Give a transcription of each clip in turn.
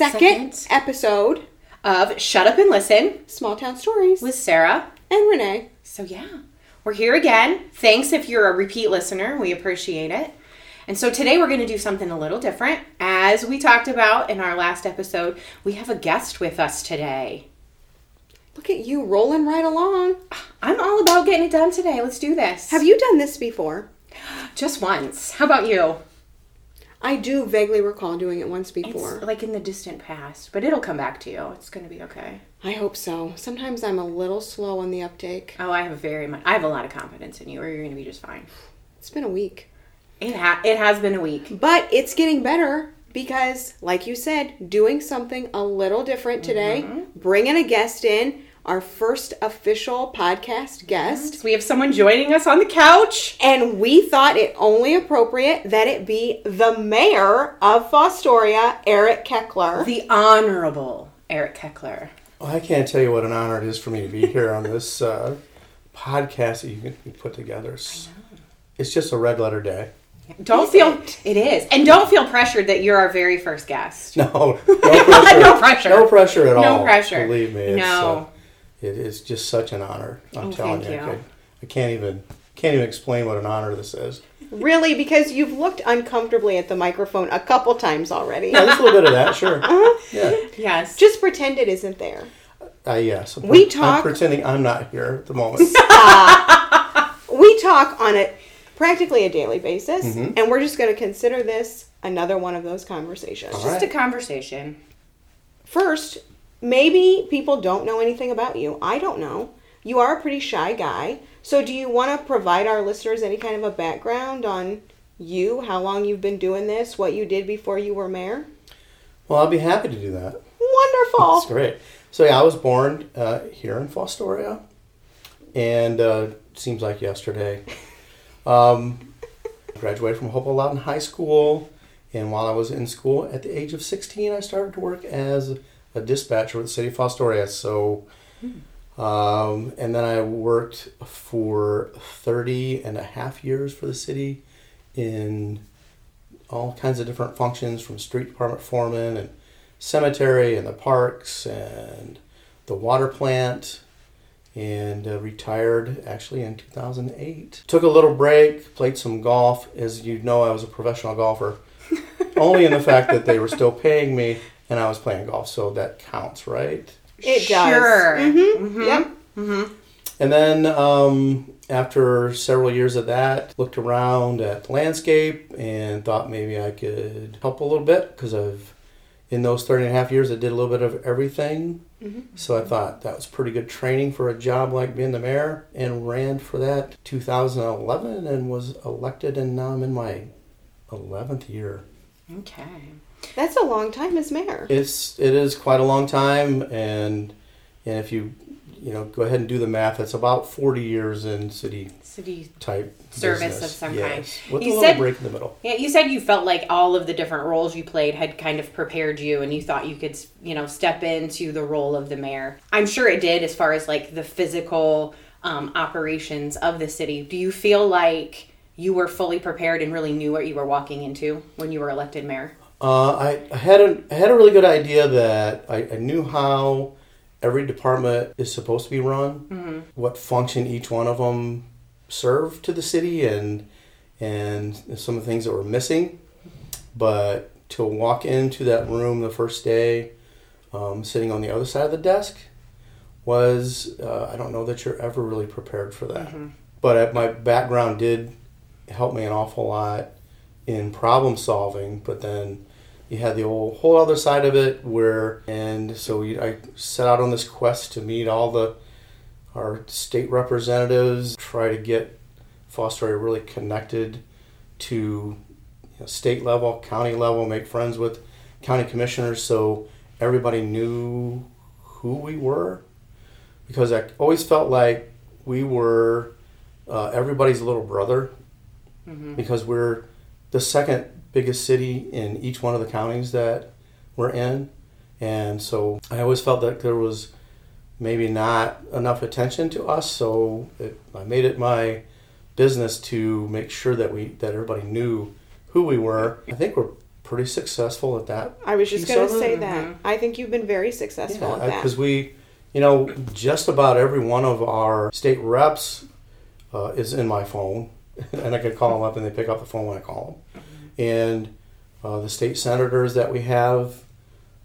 second, Second. episode, of Shut Up and Listen Small Town Stories, with Sarah. and Renee. So, yeah, we're here again. Thanks if you're a repeat listener. We appreciate it. And so today we're going to do something a little different. As we talked about in our last episode, we have a guest with us today. Look at you rolling right along. I'm all about getting it done today. Let's do this. Have you done this before? Just once. How about you? I do vaguely recall doing it once It's before. like in the distant past, but it'll come back to you. It's going to be okay. I hope so. Sometimes I'm a little slow on the uptake. Oh, I have very much. I have a lot of confidence in you, or you're going to be just fine. It's been a week. It ha- it has been a week. But it's getting better because, like you said, doing something a little different today, mm-hmm. bringing a guest in, our first official podcast guest. So we have someone joining us on the couch. And we thought it only appropriate that it be the mayor of Fostoria, Eric Keckler. The Honorable Eric Keckler. Well, I can't tell you what an honor it is for me to be here on this uh, podcast that you can you put together. It's, it's just a red letter day. Don't Is feel it? it is, and don't feel pressured that you're our very first guest. No, no pressure. No pressure. No pressure at No all. No pressure. Believe me. It's, No. Uh, it is just such an honor. I'm Oh, telling thank you. you. I, I can't even can't even explain what an honor this is. Really, because you've looked uncomfortably at the microphone a couple times already. Yeah, there's a little bit of that, sure. Uh-huh. Yeah. Yes. Just pretend it isn't there. Uh, yes. I'm We pre- talk- I'm pretending I'm not here at the moment. We talk on a practically a daily basis, Mm-hmm. and we're just going to consider this another one of those conversations. All just right. a conversation. First, maybe people don't know anything about you. I don't know. You are a pretty shy guy. So, do you want to provide our listeners any kind of a background on you, how long you've been doing this, what you did before you were mayor? well, I'll be happy to do that. Wonderful. That's great. So yeah, I was born uh, here in Fostoria, and uh, seems like yesterday. Um, graduated from Hopewell Loudon High School, and while I was in school, at the age of 16, I started to work as a dispatcher with the city of Fostoria. So, um, and then I worked for 30 and a half years for the city in all kinds of different functions from street department foreman and cemetery and the parks and the water plant and uh, retired actually in 2008 took a little break played some golf. As you know i was a professional golfer only in the fact that they were still paying me and i was playing golf so that counts right It does. Sure. Mm-hmm. Yep. and then um, after several years of that, looked around at the landscape and thought maybe I could help a little bit because I've, in those 30 and a half years, I did a little bit of everything. So I thought that was pretty good training for a job like being the mayor and ran for that 2011 and was elected and now I'm in my 11th year. Okay. That's a long time as mayor. It's it is quite a long time, and and if you you know go ahead and do the math, it's about forty years in city City. type Service business. of some yes, kind. with You a little said- break in the middle. Yeah, you said you felt like all of the different roles you played had kind of prepared you, and you thought you could, you know, step into the role of the mayor. I'm sure it did, as far as like the physical um, operations of the city. Do you feel like you were fully prepared and really knew what you were walking into when you were elected mayor? Uh, I, I had a I had a really good idea that I, I knew how every department is supposed to be run, what function each one of them serve to the city, and and some of the things that were missing. But to walk into that room the first day, um, sitting on the other side of the desk, was uh, I don't know that you're ever really prepared for that. But uh, my background did help me an awful lot in problem solving. But then you had the whole whole other side of it where, and so we, I set out on this quest to meet all the our state representatives, try to get Fostoria really connected to you know, state level, county level, make friends with county commissioners so everybody knew who we were. Because I always felt like we were uh, everybody's little brother because we're the second biggest city in each one of the counties that we're in. And so I always felt that there was maybe not enough attention to us. So it, I made it my business to make sure that we that everybody knew who we were. I think we're pretty successful at that. I was just going to of it. say that. I think you've been very successful at that. because we, you know, just about every one of our state reps uh, is in my phone, and I can call them up and they pick up the phone when I call them. And uh, the state senators that we have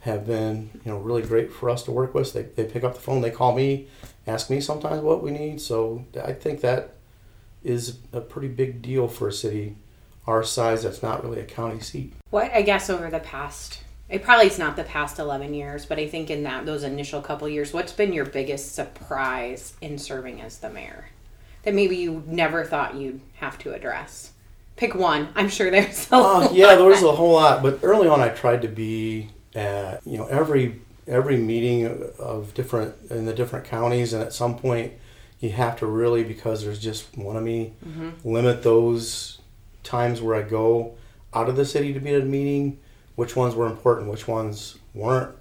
have been, you know, really great for us to work with. They, they pick up the phone, they call me, ask me sometimes what we need. So I think that is a pretty big deal for a city our size that's not really a county seat. What I guess over the past, it probably is not the past eleven years, but I think in that those initial couple years, what's been your biggest surprise in serving as the mayor that maybe you never thought you'd have to address? Pick one. I'm sure there's a Uh, yeah, there was a whole lot, but early on, I tried to be at you know every every meeting of different in the different counties, and at some point, you have to really because there's just one of me limit those times where I go out of the city to be at a meeting. Which ones were important, which ones weren't,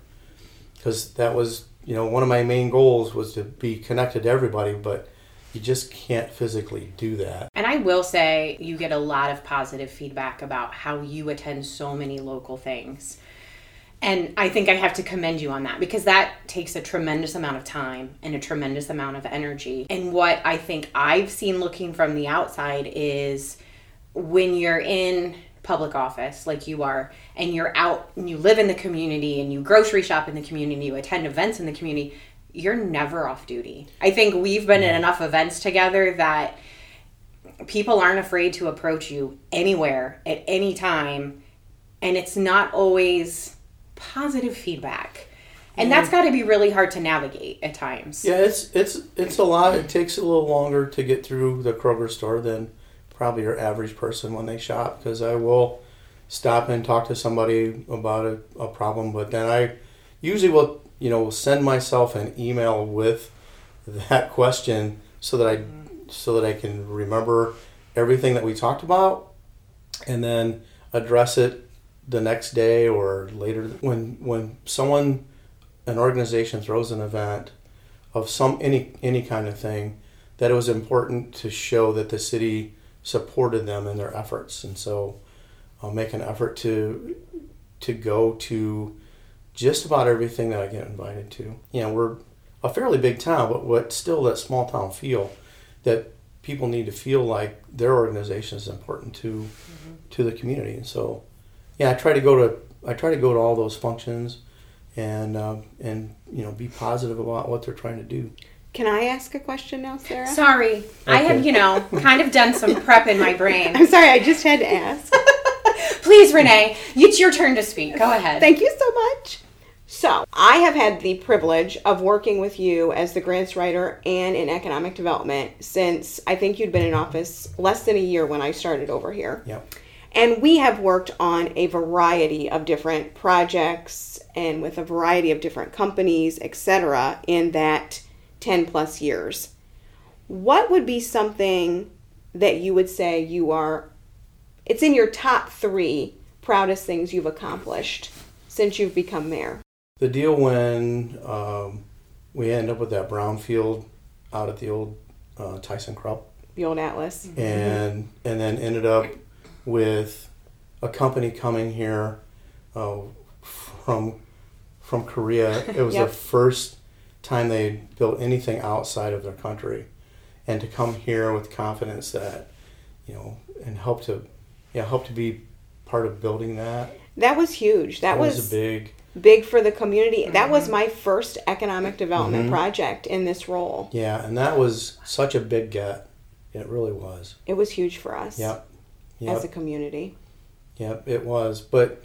because that was you know one of my main goals was to be connected to everybody, but you just can't physically do that. And I will say, you get a lot of positive feedback about how you attend so many local things. And I think I have to commend you on that because that takes a tremendous amount of time and a tremendous amount of energy. And what I think I've seen looking from the outside is when you're in public office like you are and you're out and you live in the community and you grocery shop in the community, you attend events in the community, you're never off duty. I think we've been in enough events together that people aren't afraid to approach you anywhere at any time and it's not always positive feedback and that's got to be really hard to navigate at times Yeah, it's it's it's a lot. It takes a little longer to get through the Kroger store than probably your average person when they shop because I will stop and talk to somebody about a, a problem, but then I usually will you know send myself an email with that question so that I so that I can remember everything that we talked about and then address it the next day or later when when someone an organization throws an event of some any any kind of thing that it was important to show that the city supported them in their efforts. And so I'll make an effort to to go to just about everything that I get invited to. You know, we're a fairly big town, but what still that small town feel that people need to feel like their organization is important to to the community. And so, yeah, I try to go to I try to go to all those functions and um, and you know be positive about what they're trying to do. Can I ask a question now, Sarah? sorry i have you know kind of done some prep in my brain I'm sorry, I just had to ask. please renee it's your turn to speak go ahead Thank you so much. So, I have had the privilege of working with you as the grants writer and in economic development since I think you'd been in office less than a year when I started over here. Yep. And we have worked on a variety of different projects and with a variety of different companies, etc., in that 10 plus years. What would be something that you would say you are, it's in your top three proudest things you've accomplished since you've become mayor? The deal when um, we end up with that brownfield out at the old uh, ThyssenKrupp The old Atlas. and and then ended up with a company coming here uh, from from Korea. It was Yep. the first time they built anything outside of their country, and to come here with confidence that you know and help to yeah help to be part of building that. That was huge. That, was, a big big for the community. That was my first economic development Mhm. project in this role. yeah, and that was such a big get. It really was. It was huge for us Yep. Yep. as a community. Yep, it was. But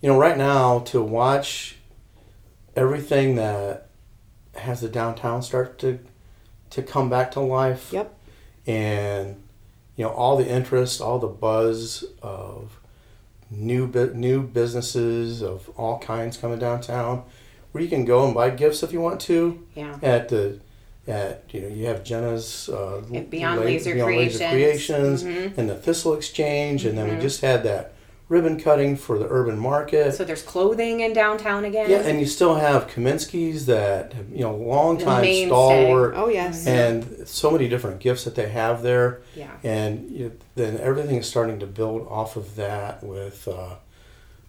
you know, right now to watch everything that has the downtown start to to come back to life. Yep. And you know, all the interest, all the buzz of new new businesses of all kinds coming downtown, where you can go and buy gifts if you want to yeah at the at you know you have Jenna's uh, Beyond La- Laser Beyond Creations. Creations Mhm. and the Thistle Exchange, and then we just had that ribbon cutting for the urban market. so there's clothing in downtown again yeah, and you still have Kaminsky's that you know long time stalwart, Oh yes. and so many different gifts that they have there, yeah and you, then everything is starting to build off of that with uh,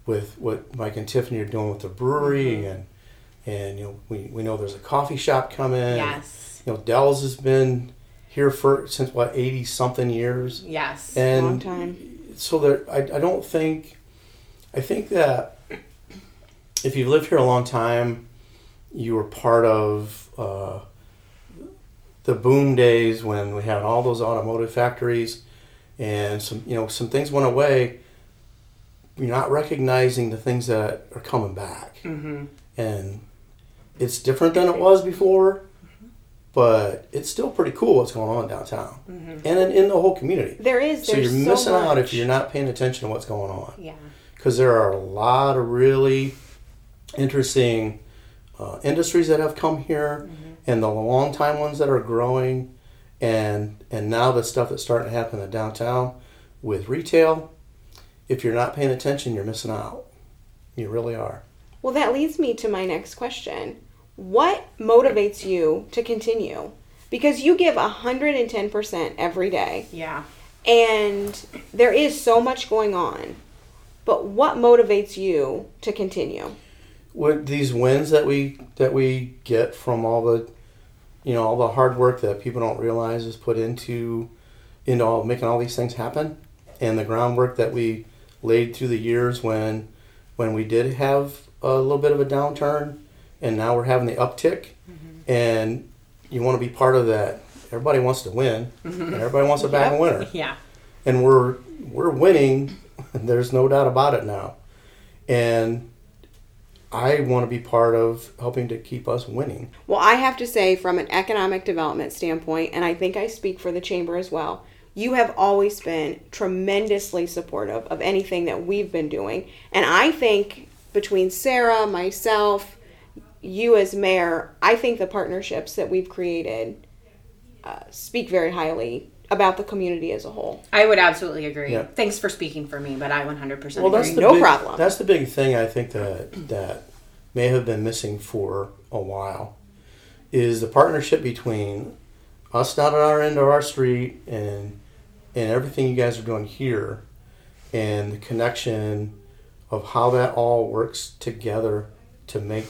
with what Mike and Tiffany are doing with the brewery and and you know we, we know there's a coffee shop coming. Yes. You know Dell's has been here for since what eighty something years. Yes. And Long time. So there I, I don't think I think that if you've lived here a long time, you were part of uh, the boom days when we had all those automotive factories and some you know some things went away. You're not recognizing the things that are coming back, mm-hmm. and it's different than it was before. But it's still pretty cool what's going on downtown and in, in the whole community. There is. So you're so missing out if you're not paying attention to what's going on. Yeah. Because there are a lot of really interesting uh, industries that have come here, and the long time ones that are growing, and and now the stuff that's starting to happen in downtown with retail. If you're not paying attention, you're missing out. You really are. Well, that leads me to my next question. What motivates you to continue? Because you give 110% every day, Yeah. and there is so much going on. But what motivates you to continue? What these wins that we that we get from all the, you know, all the hard work that people don't realize is put into, into all making all these things happen, and the groundwork that we laid through the years when, when we did have a little bit of a downturn, and now we're having the uptick, and you want to be part of that. Everybody wants to win, and mm-hmm. everybody wants a bag Yep. winner Yeah. and we're we're winning. There's no doubt about it now, and I want to be part of helping to keep us winning. Well, I have to say, from an economic development standpoint, and I think I speak for the chamber as well, you have always been tremendously supportive of anything that we've been doing. And I think between Sarah, myself, you as mayor, I think the partnerships that we've created uh, speak very highly about the community as a whole. I would absolutely agree. Yeah. Thanks for speaking for me, but I 100% Well, that's agree. the No big, problem. That's the big thing I think that that may have been missing for a while is the partnership between us down at our end of our street and and everything you guys are doing here and the connection of how that all works together to make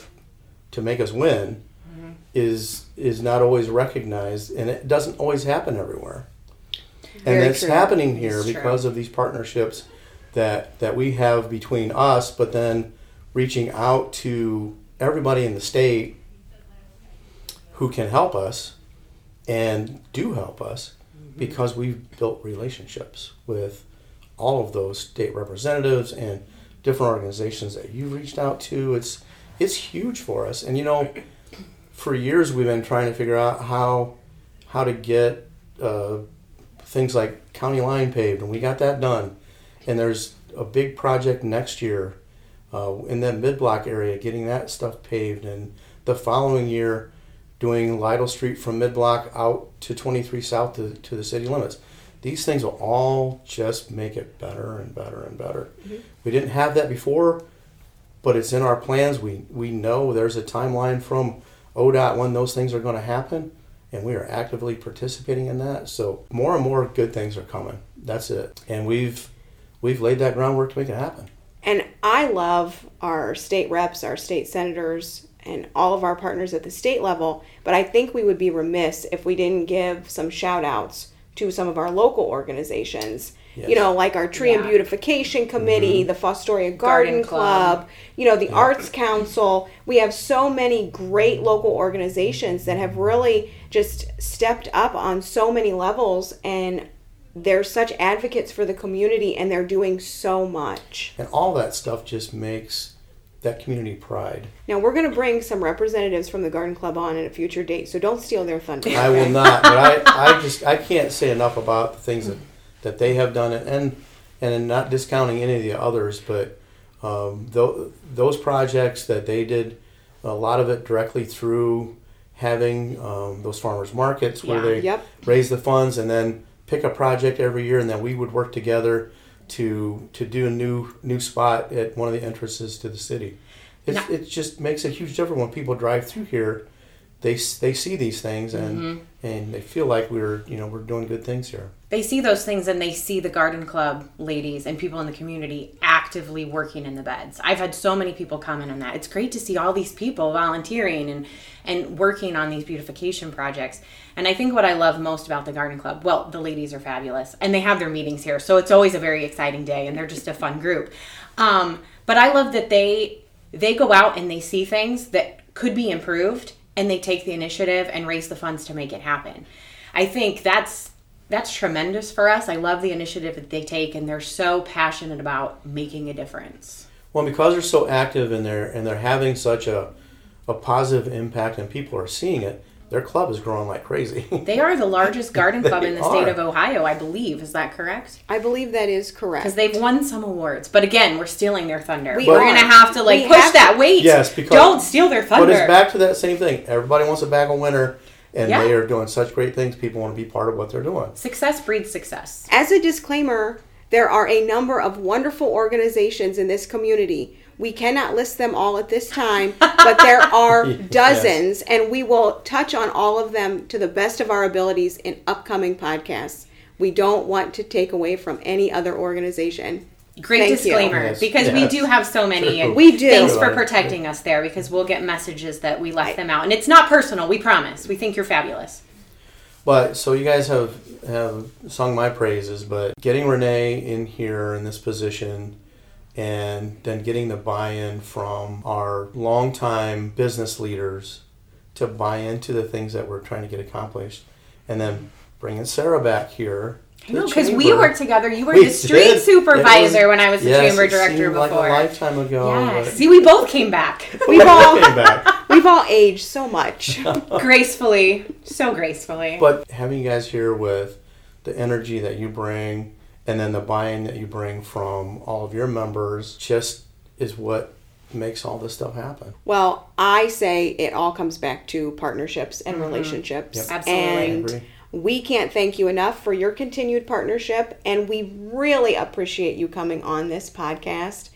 to make us win mm-hmm. is is not always recognized and it doesn't always happen everywhere. And Very that's true. happening here It's true. because of these partnerships that that we have between us, but then reaching out to everybody in the state who can help us and do help us mm-hmm. because we've built relationships with all of those state representatives and different organizations that you've reached out to. It's it's huge for us, and you know, for years we've been trying to figure out how how to get uh, things like county line paved, and we got that done. And there's a big project next year uh, in that mid block area, getting that stuff paved, and the following year doing Lytle Street from mid block out to 23 South to, to the city limits. These things will all just make it better and better and better. We didn't have that before, but it's in our plans. We we know there's a timeline from ODOT when those things are going to happen, and we are actively participating in that. So more and more good things are coming. That's it, and we've we've laid that groundwork to make it happen. And I love our state reps, our state senators, and all of our partners at the state level. But I think we would be remiss if we didn't give some shout outs to some of our local organizations. You know, like our Tree and Beautification mm-hmm. Committee, the Fostoria Garden, Garden Club, Club. you know, the Arts Council. We have so many great local organizations that have really just stepped up on so many levels and they're such advocates for the community and they're doing so much. And all that stuff just makes that community pride. Now we're going to bring some representatives from the Garden Club on at a future date, so don't steal their thunder. I will not, but I, I just I can't say enough about the things that, that they have done it, and and not discounting any of the others, but um, tho- those projects that they did, a lot of it directly through having um, those farmers markets where Yeah. they Yep. raise the funds and then pick a project every year, and then we would work together to to do a new new spot at one of the entrances to the city. It's, Now- it just makes a huge difference when people drive through here they they see these things and Mm-hmm. and they feel like we're you know we're doing good things here. They see those things and they see the garden club ladies and people in the community actively working in the beds. I've had so many people comment on that. It's great to see all these people volunteering and and working on these beautification projects. And I think what I love most about the garden club, well, the ladies are fabulous and they have their meetings here, so it's always a very exciting day and they're just a fun group. Um, but I love that they they go out and they see things that could be improved and they take the initiative and raise the funds to make it happen. I think that's that's tremendous for us. I love the initiative that they take and they're so passionate about making a difference. Well, because they're so active and they're and they're having such a a positive impact and people are seeing it, their club is growing like crazy. They are the largest garden club in the state of Ohio, I believe. Is that correct? I believe that is correct. Because they've won some awards. But again, we're stealing their thunder. We We are are. going to have to like We push have to- that. Wait. Yes, because- don't steal their thunder. but it's back to that same thing. Everybody wants a bag of winter, and Yeah. they are doing such great things. People want to be part of what they're doing. Success breeds success. As a disclaimer, there are a number of wonderful organizations in this community. We cannot list them all at this time, but there are Yes. dozens, and we will touch on all of them to the best of our abilities in upcoming podcasts. We don't want to take away from any other organization. Great Thank you. disclaimer Yes, because we do have so many. And We do. Thanks for Right. protecting us there because we'll get messages that we left them out. And it's not personal, we promise. We think you're fabulous. But so you guys have have sung my praises, but getting Renee in here in this position and then getting the buy-in from our longtime business leaders to buy into the things that we're trying to get accomplished, and then bringing Sarah back here. To Because we worked together. You were We the street did. Supervisor was- when I was the yes, chamber it director seemed before. Like a lifetime ago. Yes. but See, we both came back we both came back. We've all aged so much. gracefully, so gracefully. But having you guys here with the energy that you bring and then the buy-in that you bring from all of your members just is what makes all this stuff happen. Well, I say it all comes back to partnerships and mm-hmm. relationships. Yep. Absolutely. I And agree. We can't thank you enough for your continued partnership, and we really appreciate you coming on this podcast.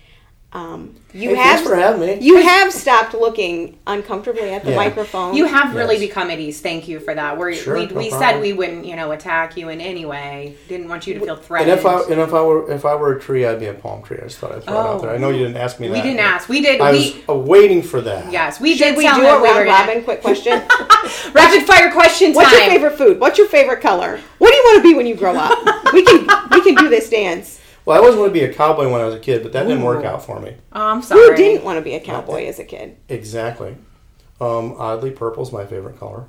Um, you Hey, have for having me. you have stopped looking uncomfortably at the Yeah. microphone. you have really become at ease. Thank you for that. We're, Sure, we no we said we wouldn't, you know, attack you in any way. Didn't want you to feel threatened. And if I and if I were if I were a tree, I'd be a palm tree. I just thought I'd throw it Oh. out there. I know you didn't ask me that. we didn't ask. We did. I we was uh, waiting for that. yes, we Should did we tell do him a we were round gonna- robin quick question? rapid fire question time. What's your favorite food? What's your favorite color? What do you want to be when you grow up? we can we can do this dance. Well, I always wanted to be a cowboy when I was a kid, but that didn't work out for me. Oh, I'm sorry. Who didn't want to be a cowboy as a kid? Exactly. Um, oddly, purple's my favorite color.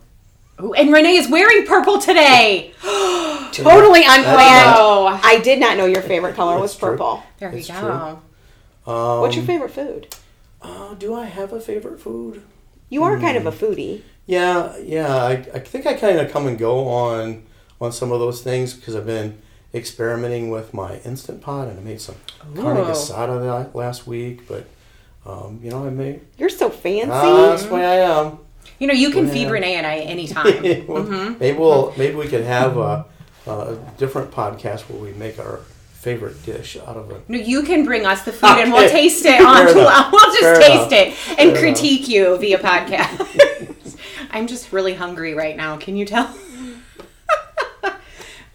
Ooh, and Renee is wearing purple today. Totally unplanned. Oh, I did not know your favorite color was That's true. purple. there we It's go. Um, What's your favorite food? Uh, do I have a favorite food? You are kind of Hmm. a foodie. Yeah, yeah. I, I think I kind of come and go on on some of those things because I've been experimenting with my instant pot and I made some carne asada that last week. But um, you know, I made You're so fancy. ah, that's the way I am. You know, you can feed Yeah. Renee and I anytime. Well, Mm-hmm. Maybe we'll maybe we could have a, a different podcast where we make our favorite dish out of it. No, you can bring us the food and we'll taste it Fair on. enough. We'll just Fair taste enough. it and Fair critique you via podcast. I'm just really hungry right now. Can you tell?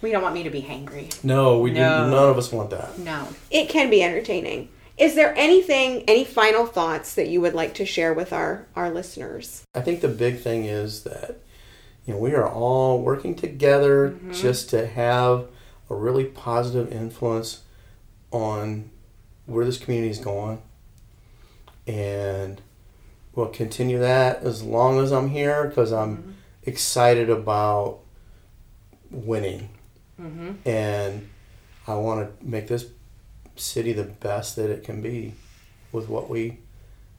We don't want me to be hangry. No, we No. do. None of us want that. No. It can be entertaining. Is there anything, any final thoughts that you would like to share with our our listeners? I think the big thing is that you know we are all working together Mm-hmm. just to have a really positive influence on where this community is going, and we'll continue that as long as I'm here because I'm Mm-hmm. excited about winning, Mm-hmm. and I want to make this city the best that it can be with what we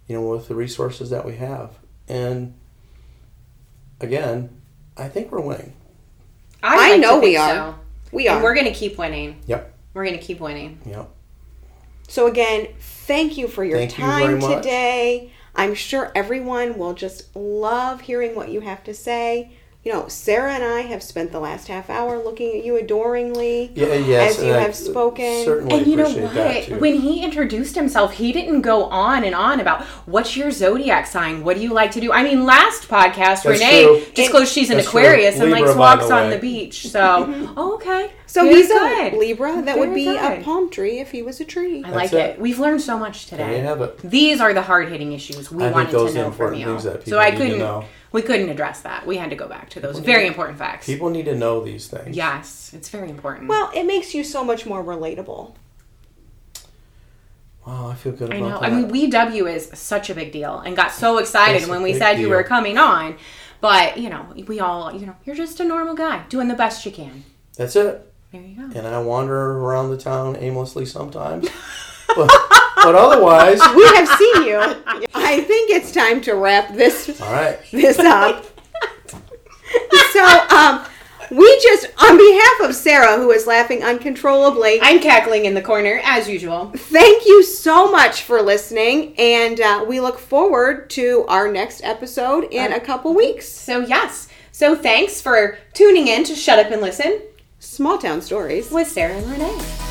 you know with the resources that we have and again i think we're winning I'd I like know we are. so. We And are. we're going to keep winning. Yep. We're going to keep winning. yep So again, thank you for your Thank time very much. today. I'm sure everyone will just love hearing what you have to say. You know, Sarah and I have spent the last half hour looking at you adoringly Yeah, yes, as you and I have spoken. Certainly And you know what? When he introduced himself, he didn't go on and on about what's your zodiac sign? What do you like to do? I mean, last podcast, That's Renee true. disclosed she's an That's true. Aquarius and Libra, likes walks the on the beach. So, mm-hmm. oh, okay. so Very he's good. a Libra. That would Very be a palm tree if he was a tree. I like it. it. We've learned so much today. There you have. These are the hard hitting issues we I think wanted those to are the know from you. things that so people I need to couldn't. Know. We couldn't address that. We had to go back to those People very need- important facts. People need to know these things. Yes, it's very important. Well, it makes you so much more relatable. Wow, I feel good I about know. that. I mean, WW is such a big deal, and got so excited It's when we big said you were coming on. But you know, we all, you know, you're just a normal guy doing the best you can. That's it. There you go. And I wander around the town aimlessly sometimes. but, but otherwise, We have seen you. I think it's time to wrap this all right. this up. so, um, we just, on behalf of Sarah, who is laughing uncontrollably, I'm cackling in the corner as usual. thank you so much for listening, and uh, we look forward to our next episode in a couple weeks. So yes. So thanks for tuning in to Shut Up and Listen Small town stories. with Sarah and Renee.